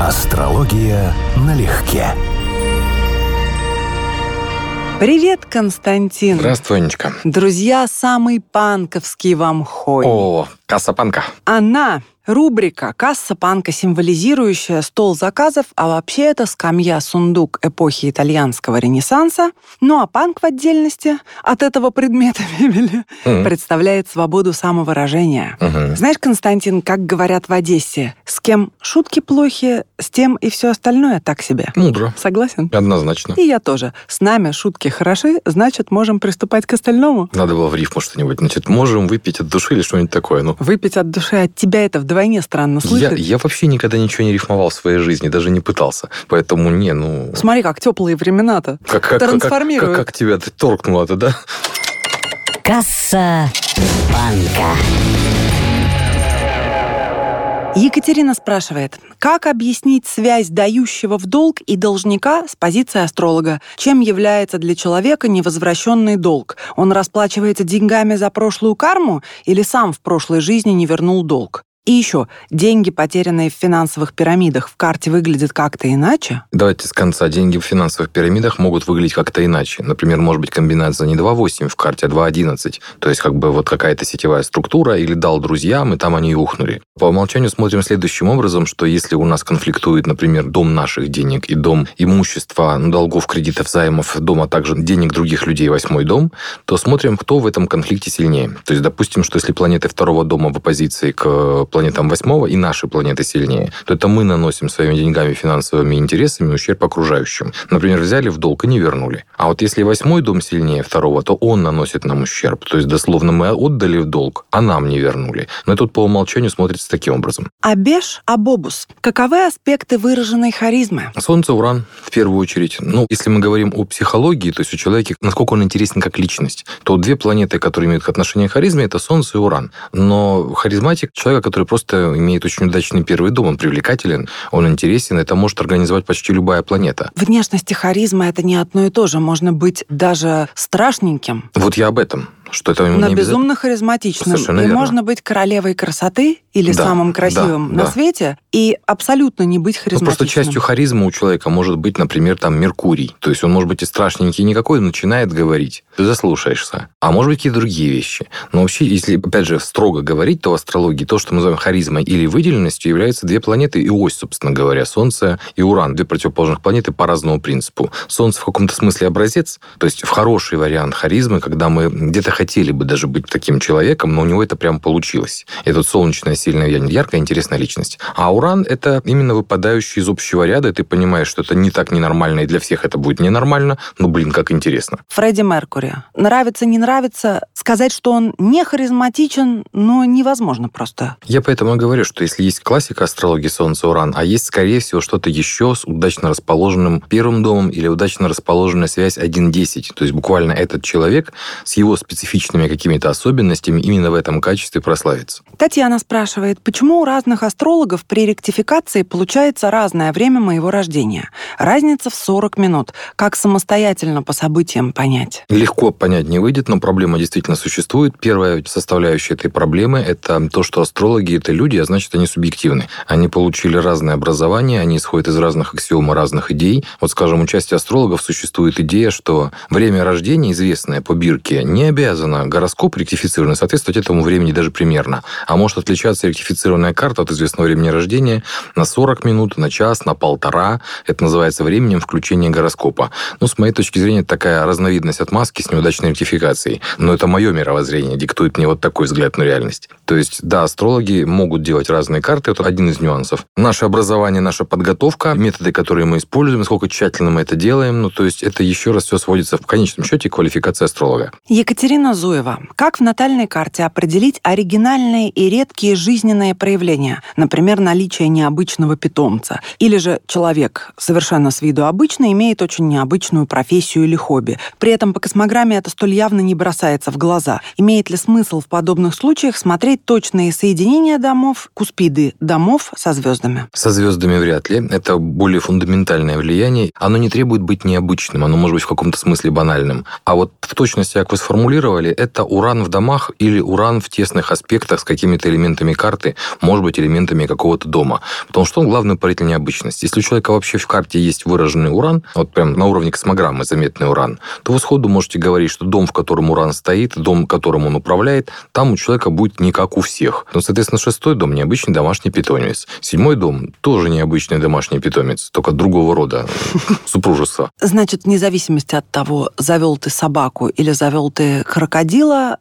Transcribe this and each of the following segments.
Астрология налегке. Привет, Константин. Здравствуй, Анечка. Друзья, самый панковский вам хой. О, касса панка. Она Рубрика «Касса панка», символизирующая стол заказов, а вообще это скамья-сундук эпохи итальянского ренессанса. Ну а панк в отдельности от этого предмета мебели mm-hmm. представляет свободу самовыражения. Mm-hmm. Знаешь, Константин, как говорят в Одессе, с кем шутки плохи, с тем и все остальное так себе. Мудро. Согласен? Однозначно. И я тоже. С нами шутки хороши, значит, можем приступать к остальному. Надо было в рифму что-нибудь. Значит, можем выпить от души или что-нибудь такое. Ну. Выпить от души от тебя это вдвойне вдвойне странно слышать. Я, я вообще никогда ничего не рифмовал в своей жизни, даже не пытался. Поэтому не, ну... Смотри, как теплые времена-то. Как, как, Трансформируют. Как, как, как тебя торкнуло-то, да? Касса банка. Екатерина спрашивает, как объяснить связь дающего в долг и должника с позиции астролога? Чем является для человека невозвращенный долг? Он расплачивается деньгами за прошлую карму или сам в прошлой жизни не вернул долг? И еще, деньги, потерянные в финансовых пирамидах, в карте выглядят как-то иначе? Давайте с конца. Деньги в финансовых пирамидах могут выглядеть как-то иначе. Например, может быть комбинация не 2,8 в карте, а 2,11. То есть как бы вот какая-то сетевая структура или дал друзьям, и там они ухнули. По умолчанию смотрим следующим образом, что если у нас конфликтует, например, дом наших денег и дом имущества, ну, долгов, кредитов, займов, дом, а также денег других людей, восьмой дом, то смотрим, кто в этом конфликте сильнее. То есть, допустим, что если планеты второго дома в оппозиции к планетам восьмого и наши планеты сильнее, то это мы наносим своими деньгами, финансовыми интересами ущерб окружающим. Например, взяли в долг и не вернули. А вот если восьмой дом сильнее второго, то он наносит нам ущерб. То есть, дословно, мы отдали в долг, а нам не вернули. Но тут по умолчанию смотрится таким образом. Абеш Абобус. Каковы аспекты выраженной харизмы? Солнце, Уран, в первую очередь. Ну, если мы говорим о психологии, то есть у человека, насколько он интересен как личность, то две планеты, которые имеют отношение к харизме, это Солнце и Уран. Но харизматик — человек, который просто имеет очень удачный первый дом, он привлекателен, он интересен, это может организовать почти любая планета. Внешность и харизма — это не одно и то же. Можно быть даже страшненьким. Вот я об этом что это Но безумно харизматичным. Совершенно и верно. можно быть королевой красоты или да, самым красивым да, на да. свете и абсолютно не быть харизматичным. Ну, просто частью харизмы у человека может быть, например, там Меркурий. То есть он может быть и страшненький никакой, начинает говорить. Ты заслушаешься. А может быть, какие-то другие вещи. Но вообще, если, опять же, строго говорить, то в астрологии то, что мы называем харизмой или выделенностью, являются две планеты и ось, собственно говоря, Солнце и Уран. Две противоположных планеты по разному принципу. Солнце в каком-то смысле образец, то есть в хороший вариант харизмы, когда мы где-то хотели бы даже быть таким человеком, но у него это прям получилось. И тут солнечная, сильная, яркая, интересная личность. А Уран — это именно выпадающий из общего ряда, и ты понимаешь, что это не так ненормально, и для всех это будет ненормально, но, блин, как интересно. Фредди Меркури. Нравится, не нравится. Сказать, что он не харизматичен, ну, невозможно просто. Я поэтому и говорю, что если есть классика астрологии Солнца-Уран, а есть, скорее всего, что-то еще с удачно расположенным первым домом или удачно расположенная связь 1-10, то есть буквально этот человек с его специфичными какими-то особенностями именно в этом качестве прославится. Татьяна спрашивает, почему у разных астрологов при ректификации получается разное время моего рождения? Разница в 40 минут. Как самостоятельно по событиям понять? Легко понять не выйдет, но проблема действительно существует. Первая составляющая этой проблемы – это то, что астрологи – это люди, а значит, они субъективны. Они получили разное образование, они исходят из разных аксиом и разных идей. Вот, скажем, у части астрологов существует идея, что время рождения, известное по бирке, не обязано гороскоп ректифицированный соответствовать этому времени даже примерно. А может отличаться ректифицированная карта от известного времени рождения на 40 минут, на час, на полтора. Это называется временем включения гороскопа. Ну, с моей точки зрения, это такая разновидность отмазки с неудачной ректификацией. Но это мое мировоззрение, диктует мне вот такой взгляд на реальность. То есть, да, астрологи могут делать разные карты, это один из нюансов. Наше образование, наша подготовка, методы, которые мы используем, сколько тщательно мы это делаем, ну, то есть это еще раз все сводится в конечном счете к квалификации астролога. Екатерина Зуева. Как в натальной карте определить оригинальные и редкие жизненные проявления? Например, наличие необычного питомца. Или же человек, совершенно с виду обычный, имеет очень необычную профессию или хобби. При этом по космограмме это столь явно не бросается в глаза. Имеет ли смысл в подобных случаях смотреть точные соединения домов, куспиды домов со звездами? Со звездами вряд ли. Это более фундаментальное влияние. Оно не требует быть необычным, оно может быть в каком-то смысле банальным. А вот в точности, как вы сформулировали, зафиксировали, это уран в домах или уран в тесных аспектах с какими-то элементами карты, может быть, элементами какого-то дома. Потому что он главный паритель необычности. Если у человека вообще в карте есть выраженный уран, вот прям на уровне космограммы заметный уран, то вы сходу можете говорить, что дом, в котором уран стоит, дом, которым он управляет, там у человека будет не как у всех. Ну, соответственно, шестой дом – необычный домашний питомец. Седьмой дом – тоже необычный домашний питомец, только другого рода супружества. Значит, вне зависимости от того, завел ты собаку или завел ты крокодила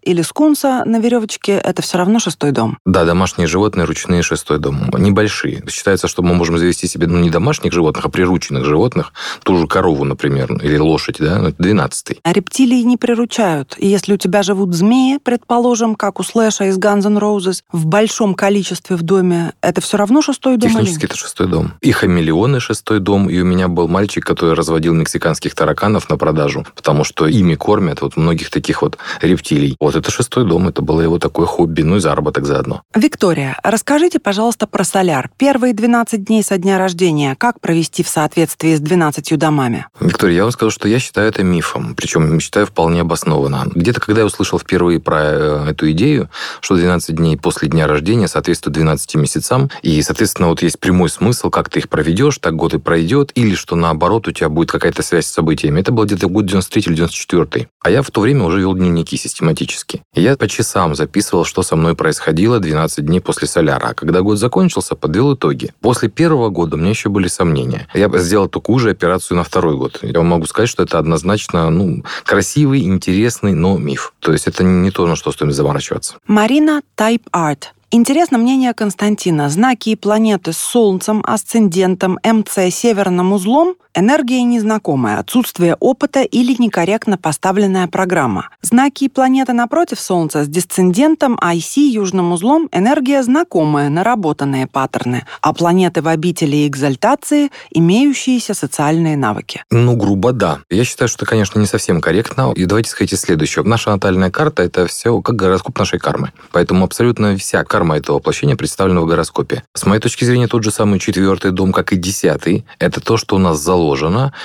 или скунса на веревочке, это все равно шестой дом. Да, домашние животные, ручные шестой дом. Небольшие. Считается, что мы можем завести себе, ну, не домашних животных, а прирученных животных, ту же корову, например, или лошадь, да, ну, двенадцатый. А рептилии не приручают. И если у тебя живут змеи, предположим, как у Слэша из Guns N' Roses, в большом количестве в доме, это все равно шестой дом? Технически это шестой дом. И хамелеоны шестой дом. И у меня был мальчик, который разводил мексиканских тараканов на продажу, потому что ими кормят вот многих таких вот рептилий. Вот это шестой дом, это было его такое хобби, ну и заработок заодно. Виктория, расскажите, пожалуйста, про соляр. Первые 12 дней со дня рождения как провести в соответствии с 12 домами? Виктория, я вам скажу, что я считаю это мифом, причем считаю вполне обоснованно. Где-то, когда я услышал впервые про э, эту идею, что 12 дней после дня рождения соответствует 12 месяцам, и, соответственно, вот есть прямой смысл, как ты их проведешь, так год и пройдет, или что наоборот у тебя будет какая-то связь с событиями. Это был где-то год 93 или 94. А я в то время уже вел дневники систематически. И я по часам записывал, что со мной происходило 12 дней после соляра. А когда год закончился, подвел итоги. После первого года у меня еще были сомнения. Я сделал такую же операцию на второй год. Я могу сказать, что это однозначно ну, красивый, интересный, но миф. То есть это не то, на что стоит заморачиваться. Марина Type Art. Интересно мнение Константина. Знаки и планеты с Солнцем, асцендентом, МЦ, северным узлом – энергия незнакомая, отсутствие опыта или некорректно поставленная программа. Знаки и планеты напротив Солнца с дисцендентом, IC, южным узлом – энергия знакомая, наработанные паттерны, а планеты в обители и экзальтации – имеющиеся социальные навыки. Ну, грубо да. Я считаю, что это, конечно, не совсем корректно. И давайте сказать следующее. Наша натальная карта – это все как гороскоп нашей кармы. Поэтому абсолютно вся карма этого воплощения представлена в гороскопе. С моей точки зрения, тот же самый четвертый дом, как и десятый, это то, что у нас заложено,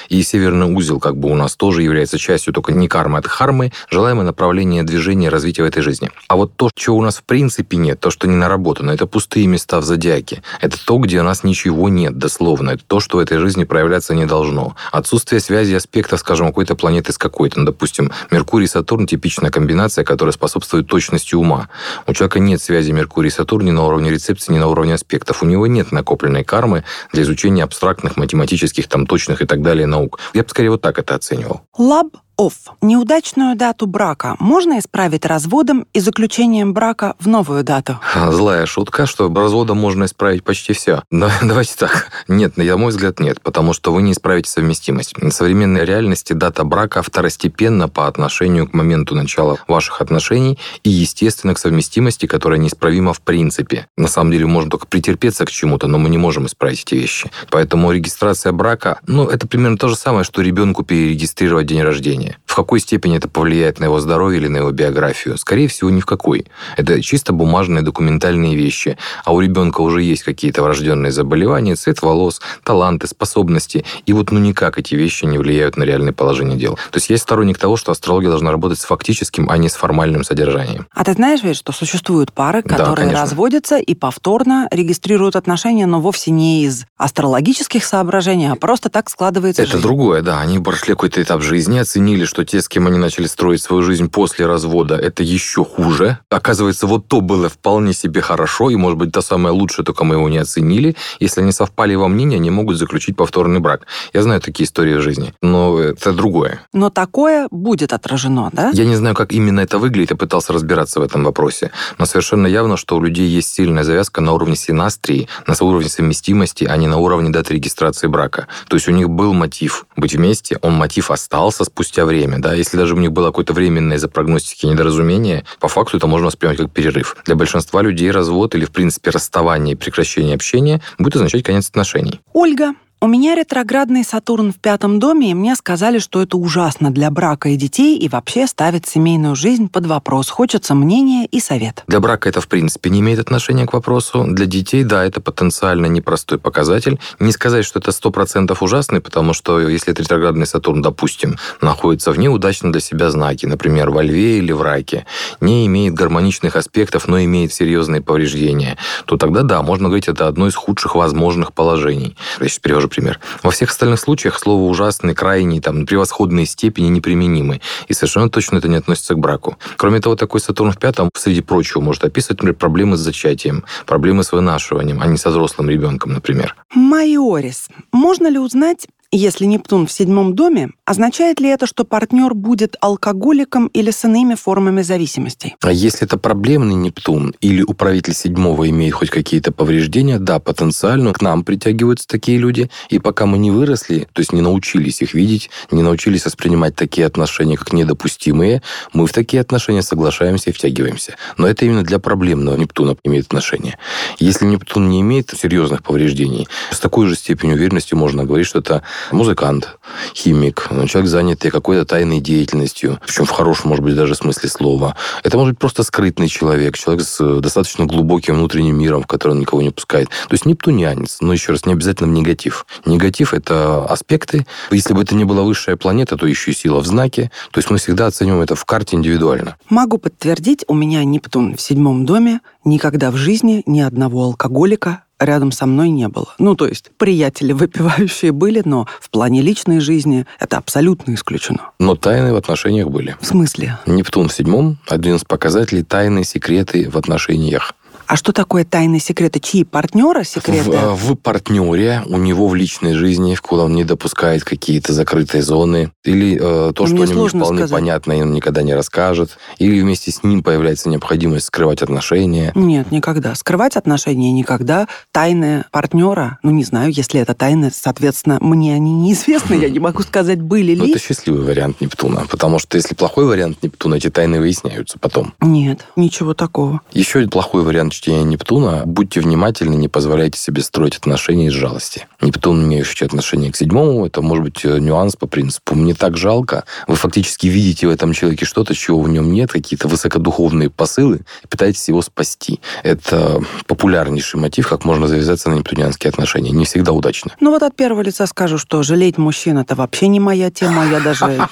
и северный узел как бы у нас тоже является частью только не кармы, а хармы, желаемое направление движения и развития в этой жизни. А вот то, чего у нас в принципе нет, то, что не наработано, это пустые места в зодиаке. Это то, где у нас ничего нет, дословно. Это то, что в этой жизни проявляться не должно. Отсутствие связи аспектов, скажем, какой-то планеты с какой-то. Ну, допустим, Меркурий и Сатурн – типичная комбинация, которая способствует точности ума. У человека нет связи Меркурий Сатурн ни на уровне рецепции, ни на уровне аспектов. У него нет накопленной кармы для изучения абстрактных, математических, там, точных и так далее наук. Я бы скорее вот так это оценивал. Лаб off. Неудачную дату брака можно исправить разводом и заключением брака в новую дату? Злая шутка, что разводом можно исправить почти все. Но давайте так. Нет, на мой взгляд, нет, потому что вы не исправите совместимость. В современной реальности дата брака второстепенна по отношению к моменту начала ваших отношений и, естественно, к совместимости, которая неисправима в принципе. На самом деле, можно только претерпеться к чему-то, но мы не можем исправить эти вещи. Поэтому регистрация брака, ну, это примерно то же самое, что ребенку перерегистрировать день рождения. В какой степени это повлияет на его здоровье или на его биографию? Скорее всего, ни в какой. Это чисто бумажные документальные вещи. А у ребенка уже есть какие-то врожденные заболевания, цвет волос, таланты, способности. И вот ну никак эти вещи не влияют на реальное положение дел. То есть я сторонник того, что астрология должна работать с фактическим, а не с формальным содержанием. А ты знаешь ведь, что существуют пары, которые да, разводятся и повторно регистрируют отношения, но вовсе не из астрологических соображений, а просто так складывается Это жизнь. другое, да. Они прошли какой-то этап жизни, оценили поняли, что те, с кем они начали строить свою жизнь после развода, это еще хуже. Оказывается, вот то было вполне себе хорошо, и, может быть, то самое лучшее, только мы его не оценили. Если они совпали во мнении, они могут заключить повторный брак. Я знаю такие истории в жизни, но это другое. Но такое будет отражено, да? Я не знаю, как именно это выглядит, я пытался разбираться в этом вопросе. Но совершенно явно, что у людей есть сильная завязка на уровне синастрии, на уровне совместимости, а не на уровне даты регистрации брака. То есть у них был мотив быть вместе, он мотив остался спустя время, время, да, если даже у них было какое-то временное из-за прогностики недоразумение, по факту это можно воспринимать как перерыв. Для большинства людей развод или, в принципе, расставание и прекращение общения будет означать конец отношений. Ольга, У меня ретроградный Сатурн в пятом доме, и мне сказали, что это ужасно для брака и детей, и вообще ставит семейную жизнь под вопрос. Хочется мнения и совет. Для брака это, в принципе, не имеет отношения к вопросу. Для детей, да, это потенциально непростой показатель. Не сказать, что это 100% ужасный, потому что если ретроградный Сатурн, допустим, находится в неудачном для себя знаке, например, во льве или в раке, не имеет гармоничных аспектов, но имеет серьезные повреждения, то тогда, да, можно говорить, это одно из худших возможных положений. Я сейчас перевожу пример. Во всех остальных случаях слово ужасный, крайний, там, превосходные степени неприменимы. И совершенно точно это не относится к браку. Кроме того, такой Сатурн в пятом, среди прочего, может описывать, например, проблемы с зачатием, проблемы с вынашиванием, а не со взрослым ребенком, например. Майорис. Можно ли узнать, если Нептун в седьмом доме, означает ли это, что партнер будет алкоголиком или с иными формами зависимостей? А если это проблемный Нептун или управитель седьмого имеет хоть какие-то повреждения, да, потенциально к нам притягиваются такие люди. И пока мы не выросли, то есть не научились их видеть, не научились воспринимать такие отношения как недопустимые, мы в такие отношения соглашаемся и втягиваемся. Но это именно для проблемного Нептуна имеет отношение. Если Нептун не имеет серьезных повреждений, с такой же степенью уверенности можно говорить, что это музыкант, химик, человек, занятый какой-то тайной деятельностью, причем в хорошем, может быть, даже смысле слова. Это может быть просто скрытный человек, человек с достаточно глубоким внутренним миром, в который он никого не пускает. То есть нептунянец, но еще раз, не обязательно в негатив. Негатив — это аспекты. Если бы это не была высшая планета, то еще и сила в знаке. То есть мы всегда оцениваем это в карте индивидуально. Могу подтвердить, у меня Нептун в седьмом доме, никогда в жизни ни одного алкоголика, рядом со мной не было. Ну, то есть приятели выпивающие были, но в плане личной жизни это абсолютно исключено. Но тайны в отношениях были. В смысле? Нептун в седьмом – один из показателей тайны, секреты в отношениях. А что такое тайные секреты? Чьи партнера секреты? В, в партнере, у него в личной жизни, куда он не допускает какие-то закрытые зоны, или э, то, что Мне о нем не вполне сказать. понятно, и он никогда не расскажет, или вместе с ним появляется необходимость скрывать отношения. Нет, никогда. Скрывать отношения никогда. Тайны партнера, ну, не знаю, если это тайны, соответственно, мне они неизвестны, я не могу сказать, были Но ли. это счастливый вариант Нептуна, потому что если плохой вариант Нептуна, эти тайны выясняются потом. Нет, ничего такого. Еще плохой вариант чтения Нептуна. Будьте внимательны, не позволяйте себе строить отношения из жалости. Нептун, имеющий отношение к седьмому, это может быть э, нюанс по принципу «мне так жалко». Вы фактически видите в этом человеке что-то, чего в нем нет, какие-то высокодуховные посылы, и пытаетесь его спасти. Это популярнейший мотив, как можно завязаться на нептунианские отношения. Не всегда удачно. Ну вот от первого лица скажу, что жалеть мужчин это вообще не моя тема, я даже...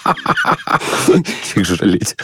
Их жалеть.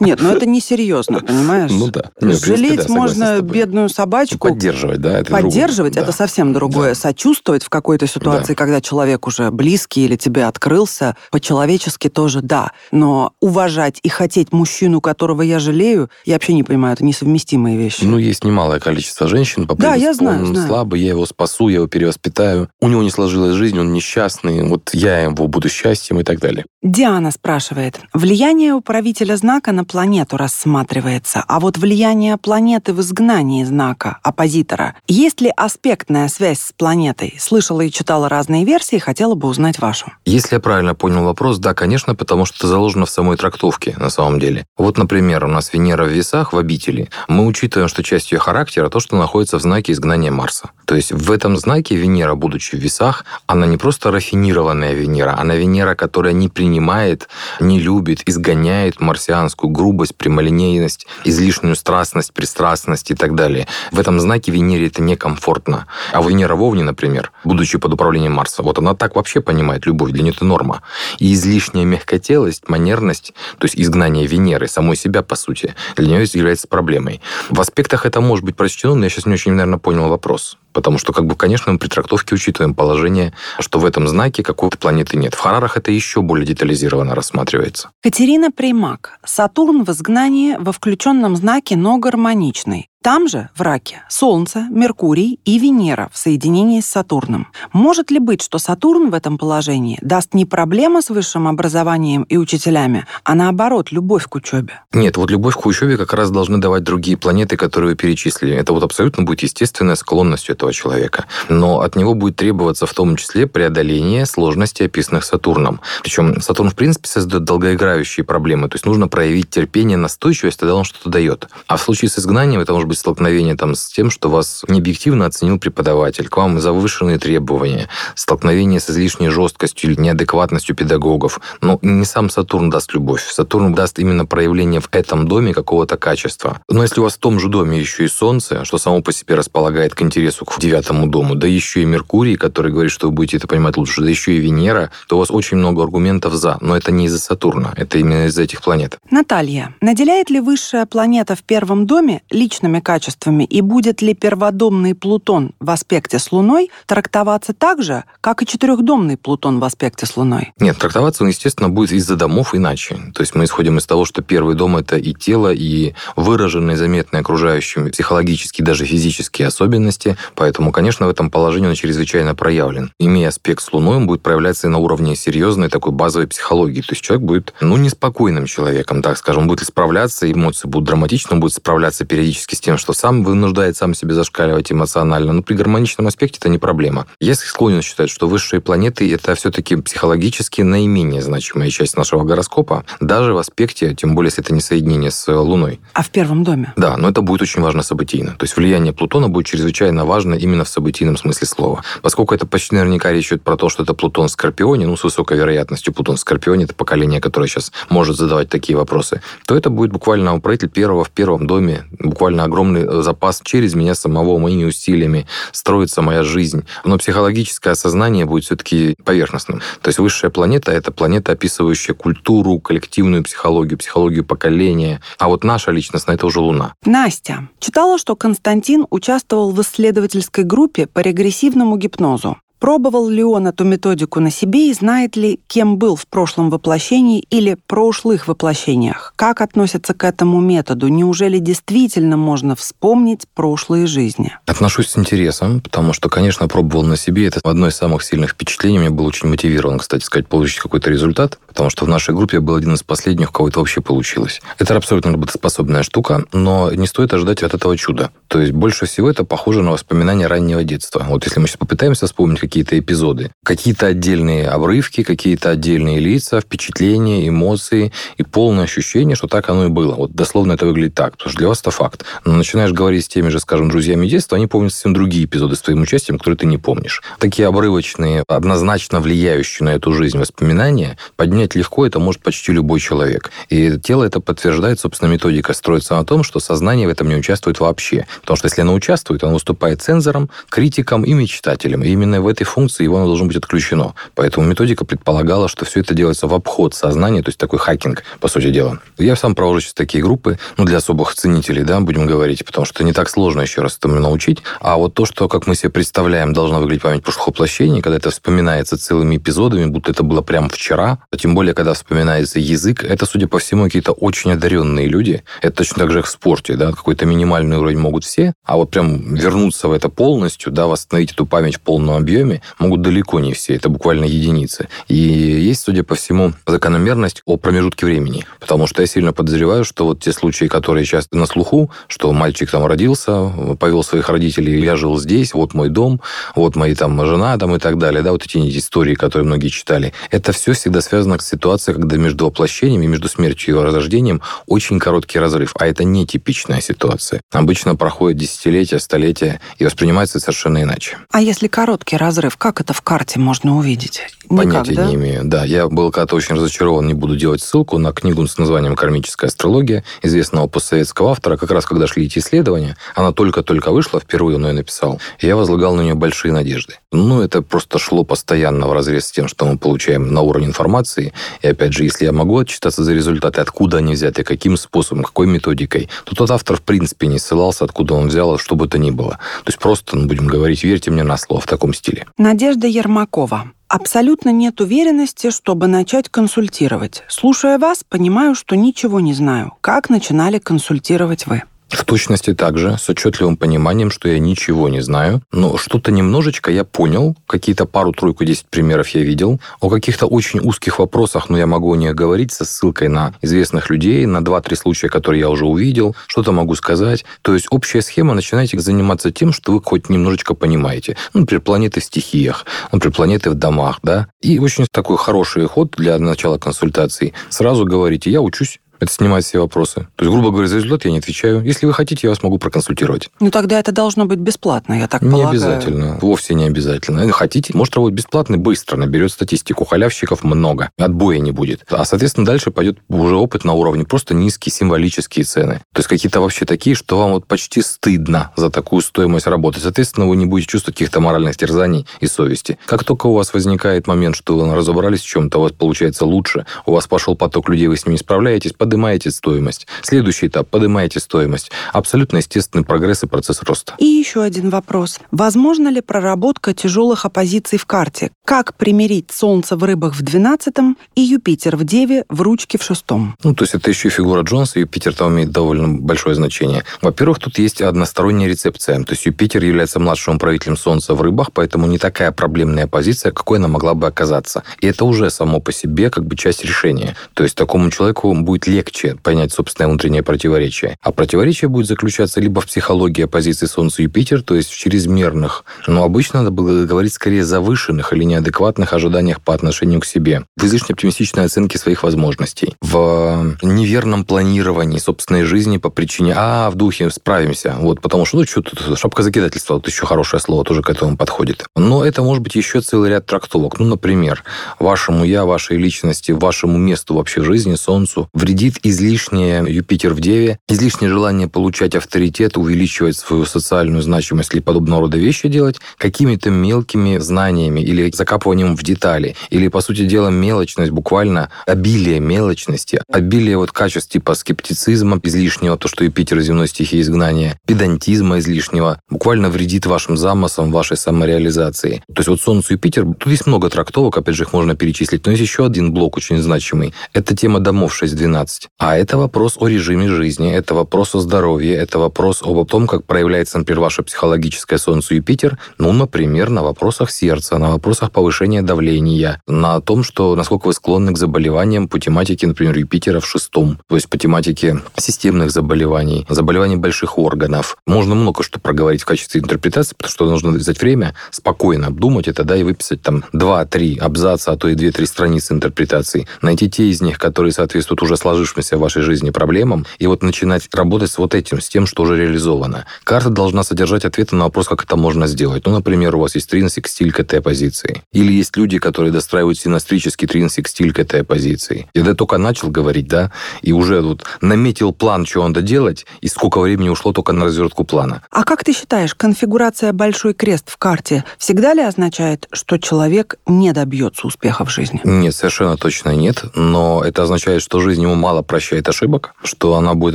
Нет, ну это несерьезно, понимаешь? Ну да. Жалеть можно бедную собачку, Поддерживать, да, это другое. Поддерживать Да. это совсем другое. Да. Сочувствовать в какой-то ситуации, когда человек уже близкий или тебе открылся, по-человечески тоже да. Но уважать и хотеть мужчину, которого я жалею, я вообще не понимаю, это несовместимые вещи. Ну, есть немалое количество женщин по Да, я знаю, он знаю. слабый, я его спасу, я его перевоспитаю. У него не сложилась жизнь, он несчастный, вот я его буду счастьем и так далее. Диана спрашивает. Влияние управителя знака на планету рассматривается, а вот влияние планеты в изгнании знака, оппозитора. Есть ли аспектная связь с планетой? Слышала и читала разные версии, хотела бы узнать вашу. Если я правильно понял вопрос, да, конечно, потому что это заложено в самой трактовке на самом деле. Вот, например, у нас Венера в весах, в обители. Мы учитываем, что часть ее характера то, что находится в знаке изгнания Марса. То есть в этом знаке Венера, будучи в весах, она не просто рафинированная Венера, она Венера, которая не принимает, не любит, изгоняет марсианскую грубость, прямолинейность, излишнюю страстность, пристрастность и так далее. В этом знаке Венере это некомфортно. А Венера в Овне, например, будучи под управлением Марса, вот она так вообще понимает любовь, для нее это норма. И излишняя мягкотелость, манерность, то есть изгнание Венеры, самой себя, по сути, для нее является проблемой. В аспектах это может быть прочтено, но я сейчас не очень, наверное, понял вопрос. Потому что, как бы, конечно, мы при трактовке учитываем положение, что в этом знаке какой-то планеты нет. В Харарах это еще более детализированно рассматривается. Катерина Примак. Сатурн в изгнании во включенном знаке, но гармоничный. Там же, в раке, Солнце, Меркурий и Венера в соединении с Сатурном. Может ли быть, что Сатурн в этом положении даст не проблемы с высшим образованием и учителями, а наоборот, любовь к учебе? Нет, вот любовь к учебе как раз должны давать другие планеты, которые вы перечислили. Это вот абсолютно будет естественная склонность этого человека. Но от него будет требоваться в том числе преодоление сложностей, описанных Сатурном. Причем Сатурн, в принципе, создает долгоиграющие проблемы. То есть нужно проявить терпение, настойчивость, тогда он что-то дает. А в случае с изгнанием это может быть быть столкновение там с тем, что вас необъективно оценил преподаватель, к вам завышенные требования, столкновение с излишней жесткостью или неадекватностью педагогов. Но не сам Сатурн даст любовь. Сатурн даст именно проявление в этом доме какого-то качества. Но если у вас в том же доме еще и Солнце, что само по себе располагает к интересу к девятому дому, да еще и Меркурий, который говорит, что вы будете это понимать лучше, да еще и Венера, то у вас очень много аргументов за. Но это не из-за Сатурна, это именно из-за этих планет. Наталья, наделяет ли высшая планета в первом доме личными качествами и будет ли перводомный Плутон в аспекте с Луной трактоваться так же, как и четырехдомный Плутон в аспекте с Луной? Нет, трактоваться он, естественно, будет из-за домов иначе. То есть мы исходим из того, что первый дом – это и тело, и выраженные, заметные окружающими психологические, даже физические особенности. Поэтому, конечно, в этом положении он чрезвычайно проявлен. Имея аспект с Луной, он будет проявляться и на уровне серьезной такой базовой психологии. То есть человек будет, ну, неспокойным человеком, так скажем. Он будет справляться, эмоции будут драматичны, он будет справляться периодически с тем, что сам вынуждает сам себе зашкаливать эмоционально. Но при гармоничном аспекте это не проблема. Я склонен считать, что высшие планеты – это все-таки психологически наименее значимая часть нашего гороскопа, даже в аспекте, тем более, если это не соединение с Луной. А в первом доме? Да, но это будет очень важно событийно. То есть влияние Плутона будет чрезвычайно важно именно в событийном смысле слова. Поскольку это почти наверняка речь идет про то, что это Плутон в Скорпионе, ну, с высокой вероятностью Плутон в Скорпионе, это поколение, которое сейчас может задавать такие вопросы, то это будет буквально управитель первого в первом доме, буквально огромный запас через меня самого, моими усилиями строится моя жизнь. Но психологическое осознание будет все-таки поверхностным. То есть высшая планета – это планета, описывающая культуру, коллективную психологию, психологию поколения. А вот наша личность – это уже Луна. Настя, читала, что Константин участвовал в исследовательской группе по регрессивному гипнозу. Пробовал ли он эту методику на себе и знает ли, кем был в прошлом воплощении или прошлых воплощениях? Как относится к этому методу? Неужели действительно можно вспомнить прошлые жизни? Отношусь с интересом, потому что, конечно, пробовал на себе. Это одно из самых сильных впечатлений. Мне был очень мотивирован, кстати сказать, получить какой-то результат, потому что в нашей группе был один из последних, у кого это вообще получилось. Это абсолютно работоспособная штука, но не стоит ожидать от этого чуда. То есть больше всего это похоже на воспоминания раннего детства. Вот если мы сейчас попытаемся вспомнить какие-то эпизоды, какие-то отдельные обрывки, какие-то отдельные лица, впечатления, эмоции и полное ощущение, что так оно и было. Вот дословно это выглядит так, потому что для вас это факт. Но начинаешь говорить с теми же, скажем, друзьями детства, они помнят совсем другие эпизоды с твоим участием, которые ты не помнишь. Такие обрывочные, однозначно влияющие на эту жизнь воспоминания поднять легко это может почти любой человек. И тело это подтверждает, собственно, методика строится на том, что сознание в этом не участвует вообще. Потому что если оно участвует, оно выступает цензором, критиком и мечтателем. И именно в этой функции его оно должно быть отключено. Поэтому методика предполагала, что все это делается в обход сознания, то есть такой хакинг, по сути дела. Я сам провожу сейчас такие группы, ну, для особых ценителей, да, будем говорить, потому что не так сложно еще раз этому научить. А вот то, что, как мы себе представляем, должна выглядеть память прошлых воплощений, когда это вспоминается целыми эпизодами, будто это было прямо вчера, а тем более, когда вспоминается язык, это, судя по всему, какие-то очень одаренные люди. Это точно так же, в спорте, да, какой-то минимальный уровень могут все, а вот прям вернуться в это полностью, да, восстановить эту память в полном объеме могут далеко не все, это буквально единицы. И есть, судя по всему, закономерность о промежутке времени, потому что я сильно подозреваю, что вот те случаи, которые сейчас на слуху, что мальчик там родился, повел своих родителей, я жил здесь, вот мой дом, вот мои там жена там и так далее, да, вот эти истории, которые многие читали, это все всегда связано с ситуацией, когда между воплощениями, между смертью и рождением очень короткий разрыв, а это не типичная ситуация. Обычно проходит десятилетия, столетия и воспринимается совершенно иначе. А если короткий разрыв, как это в карте можно увидеть? Понятия Никак, да? не имею. Да, я был когда-то очень разочарован, не буду делать ссылку на книгу с названием «Кармическая астрология» известного постсоветского автора. Как раз когда шли эти исследования, она только-только вышла, впервые он ее написал, и я возлагал на нее большие надежды. Ну, это просто шло постоянно в разрез с тем, что мы получаем на уровне информации. И опять же, если я могу отчитаться за результаты, откуда они взяты, каким способом, какой методикой, то тот автор в принципе не ссылался, откуда он взял, что бы то ни было. То есть просто, ну, будем говорить, верьте мне на слово в таком стиле. Надежда Ермакова. Абсолютно нет уверенности, чтобы начать консультировать. Слушая вас, понимаю, что ничего не знаю. Как начинали консультировать вы? В точности так же, с отчетливым пониманием, что я ничего не знаю, но что-то немножечко я понял, какие-то пару-тройку, десять примеров я видел. О каких-то очень узких вопросах, но я могу о них говорить со ссылкой на известных людей, на два-три случая, которые я уже увидел, что-то могу сказать. То есть общая схема, начинайте заниматься тем, что вы хоть немножечко понимаете. Ну, например, планеты в стихиях, например, планеты в домах, да. И очень такой хороший ход для начала консультаций. Сразу говорите, я учусь Это снимает все вопросы. То есть, грубо говоря, за результат я не отвечаю. Если вы хотите, я вас могу проконсультировать. Ну, тогда это должно быть бесплатно, я так не полагаю. обязательно. Вовсе не обязательно. Хотите, может работать бесплатно, быстро наберет статистику. Халявщиков много. Отбоя не будет. А, соответственно, дальше пойдет уже опыт на уровне просто низкие символические цены. То есть какие-то вообще такие, что вам вот почти стыдно за такую стоимость работы. Соответственно, вы не будете чувствовать каких-то моральных терзаний и совести. Как только у вас возникает момент, что вы разобрались в чем-то, у вас получается лучше, у вас пошел поток людей, вы с ними не справляетесь, поднимаете стоимость. Следующий этап, поднимаете стоимость. Абсолютно естественный прогресс и процесс роста. И еще один вопрос. Возможно ли проработка тяжелых оппозиций в карте? Как примирить Солнце в рыбах в 12 и Юпитер в Деве в ручке в шестом? Ну, то есть это еще и фигура Джонса, Юпитер там имеет довольно большое значение. Во-первых, тут есть односторонняя рецепция. То есть Юпитер является младшим правителем Солнца в рыбах, поэтому не такая проблемная позиция, какой она могла бы оказаться. И это уже само по себе как бы часть решения. То есть такому человеку будет легче понять собственное внутреннее противоречие. А противоречие будет заключаться либо в психологии оппозиции Солнца-Юпитер, то есть в чрезмерных, но обычно надо было говорить скорее завышенных или неадекватных ожиданиях по отношению к себе, в излишне оптимистичной оценке своих возможностей, в неверном планировании собственной жизни по причине «а, в духе справимся», вот, потому что, ну, что тут, шапка закидательства, вот еще хорошее слово тоже к этому подходит. Но это может быть еще целый ряд трактовок. Ну, например, вашему «я», вашей личности, вашему месту вообще в жизни, Солнцу, вредит излишнее Юпитер в Деве, излишнее желание получать авторитет, увеличивать свою социальную значимость или подобного рода вещи делать какими-то мелкими знаниями или закапыванием в детали, или, по сути дела, мелочность, буквально обилие мелочности, обилие вот качеств типа скептицизма излишнего, то, что Юпитер земной стихии изгнания, педантизма излишнего, буквально вредит вашим замыслам, вашей самореализации. То есть вот Солнце Юпитер, тут есть много трактовок, опять же, их можно перечислить, но есть еще один блок очень значимый. Это тема домов 6-12. А это вопрос о режиме жизни, это вопрос о здоровье, это вопрос об том, как проявляется, например, ваше психологическое Солнце Юпитер, ну, например, на вопросах сердца, на вопросах повышения давления, на том, что насколько вы склонны к заболеваниям по тематике, например, Юпитера в шестом, то есть по тематике системных заболеваний, заболеваний больших органов. Можно много что проговорить в качестве интерпретации, потому что нужно взять время, спокойно обдумать это, да, и выписать там 2-3 абзаца, а то и 2-3 страницы интерпретации, найти те из них, которые соответствуют уже сложившимся в вашей жизни проблемам, и вот начинать работать с вот этим, с тем, что уже реализовано. Карта должна содержать ответы на вопрос, как это можно сделать. Ну, например, у вас есть тринсик стиль к этой оппозиции. Или есть люди, которые достраивают синастрический тринсик стиль к этой оппозиции. Я только начал говорить, да, и уже вот наметил план, что надо делать, и сколько времени ушло только на развертку плана. А как ты считаешь, конфигурация большой крест в карте всегда ли означает, что человек не добьется успеха в жизни? Нет, совершенно точно нет. Но это означает, что жизнь ему мало прощает ошибок, что она будет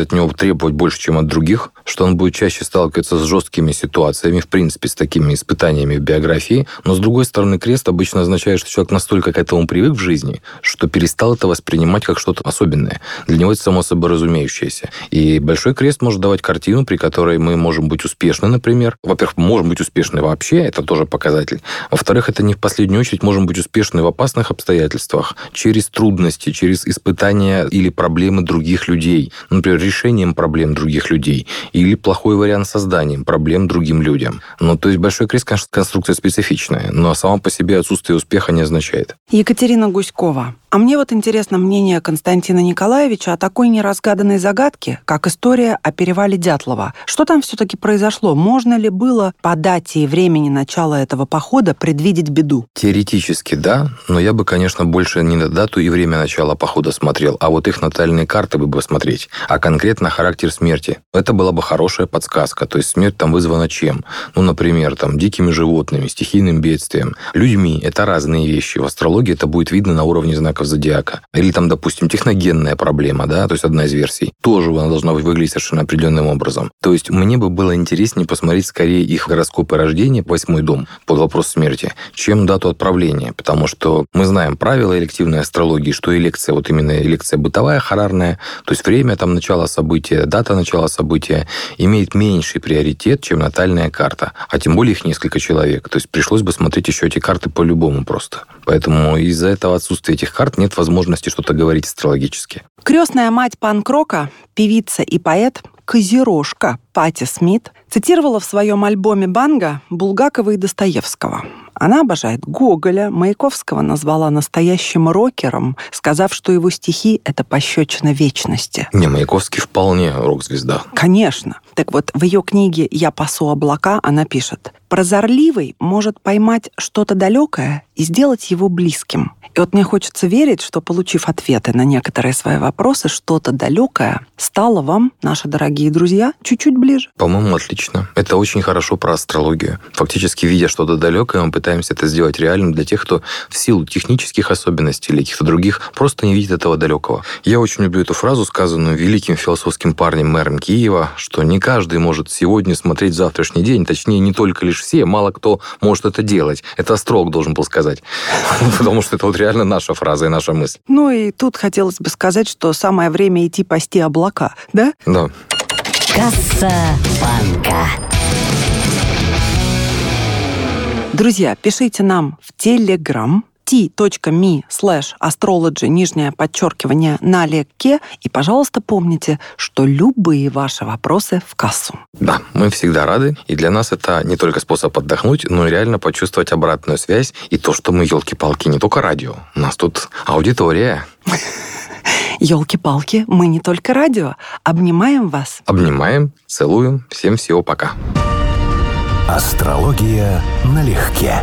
от него требовать больше, чем от других, что он будет чаще сталкиваться с жесткими ситуациями, в принципе, с такими испытаниями в биографии. Но, с другой стороны, крест обычно означает, что человек настолько к этому привык в жизни, что перестал это воспринимать как что-то особенное. Для него это само собой разумеющееся. И большой крест может давать картину, при которой мы можем быть успешны, например. Во-первых, можем быть успешны вообще, это тоже показатель. Во-вторых, это не в последнюю очередь можем быть успешны в опасных обстоятельствах, через трудности, через испытания или проблемы других людей. Например, решением проблем других людей. Или плохой вариант созданием проблем другим людям. Ну, то есть большой крест, конечно, конструкция специфичная, но сама по себе отсутствие успеха не означает. Екатерина Гуськова. А мне вот интересно мнение Константина Николаевича о такой неразгаданной загадке, как история о перевале Дятлова. Что там все-таки произошло? Можно ли было по дате и времени начала этого похода предвидеть беду? Теоретически, да, но я бы, конечно, больше не на дату и время начала похода смотрел, а вот их натальные карты бы бы смотреть, а конкретно характер смерти. Это была бы хорошая подсказка. То есть смерть там вызвана чем? Ну, например, там, дикими животными, стихийным бедствием. Людьми – это разные вещи. В астрологии это будет видно на уровне знаков зодиака. Или там, допустим, техногенная проблема, да, то есть одна из версий. Тоже она должна выглядеть совершенно определенным образом. То есть мне бы было интереснее посмотреть скорее их гороскопы рождения, восьмой дом, под вопрос смерти, чем дату отправления. Потому что мы знаем правила элективной астрологии, что элекция, вот именно элекция бытовая, харарная, то есть время там начала события, дата начала события, имеет меньший приоритет, чем натальная карта. А тем более их несколько человек. То есть пришлось бы смотреть еще эти карты по-любому просто. Поэтому из-за этого отсутствия этих карт нет возможности что-то говорить астрологически. Крестная мать панк-рока, певица и поэт Козерожка Пати Смит цитировала в своем альбоме «Банга» Булгакова и Достоевского. Она обожает Гоголя, Маяковского назвала настоящим рокером, сказав, что его стихи — это пощечина вечности. Не, Маяковский вполне рок-звезда. Конечно. Так вот, в ее книге «Я пасу облака» она пишет «Прозорливый может поймать что-то далекое и сделать его близким. И вот мне хочется верить, что, получив ответы на некоторые свои вопросы, что-то далекое стало вам, наши дорогие друзья, чуть-чуть ближе. По-моему, отлично. Это очень хорошо про астрологию. Фактически, видя что-то далекое, мы пытаемся это сделать реальным для тех, кто в силу технических особенностей или каких-то других просто не видит этого далекого. Я очень люблю эту фразу, сказанную великим философским парнем мэром Киева, что не каждый может сегодня смотреть завтрашний день, точнее, не только лишь все, мало кто может это делать. Это астролог должен был сказать. Потому что это вот реально наша фраза и наша мысль. Ну и тут хотелось бы сказать, что самое время идти пасти облака, да? Да. Касса банка. Друзья, пишите нам в Телеграм t.me slash astrology, нижнее подчеркивание, налегке. И, пожалуйста, помните, что любые ваши вопросы в кассу. Да, мы всегда рады. И для нас это не только способ отдохнуть, но и реально почувствовать обратную связь и то, что мы, елки-палки, не только радио. У нас тут аудитория. Елки-палки, мы не только радио. Обнимаем вас. Обнимаем, целуем. Всем всего пока. Астрология налегке.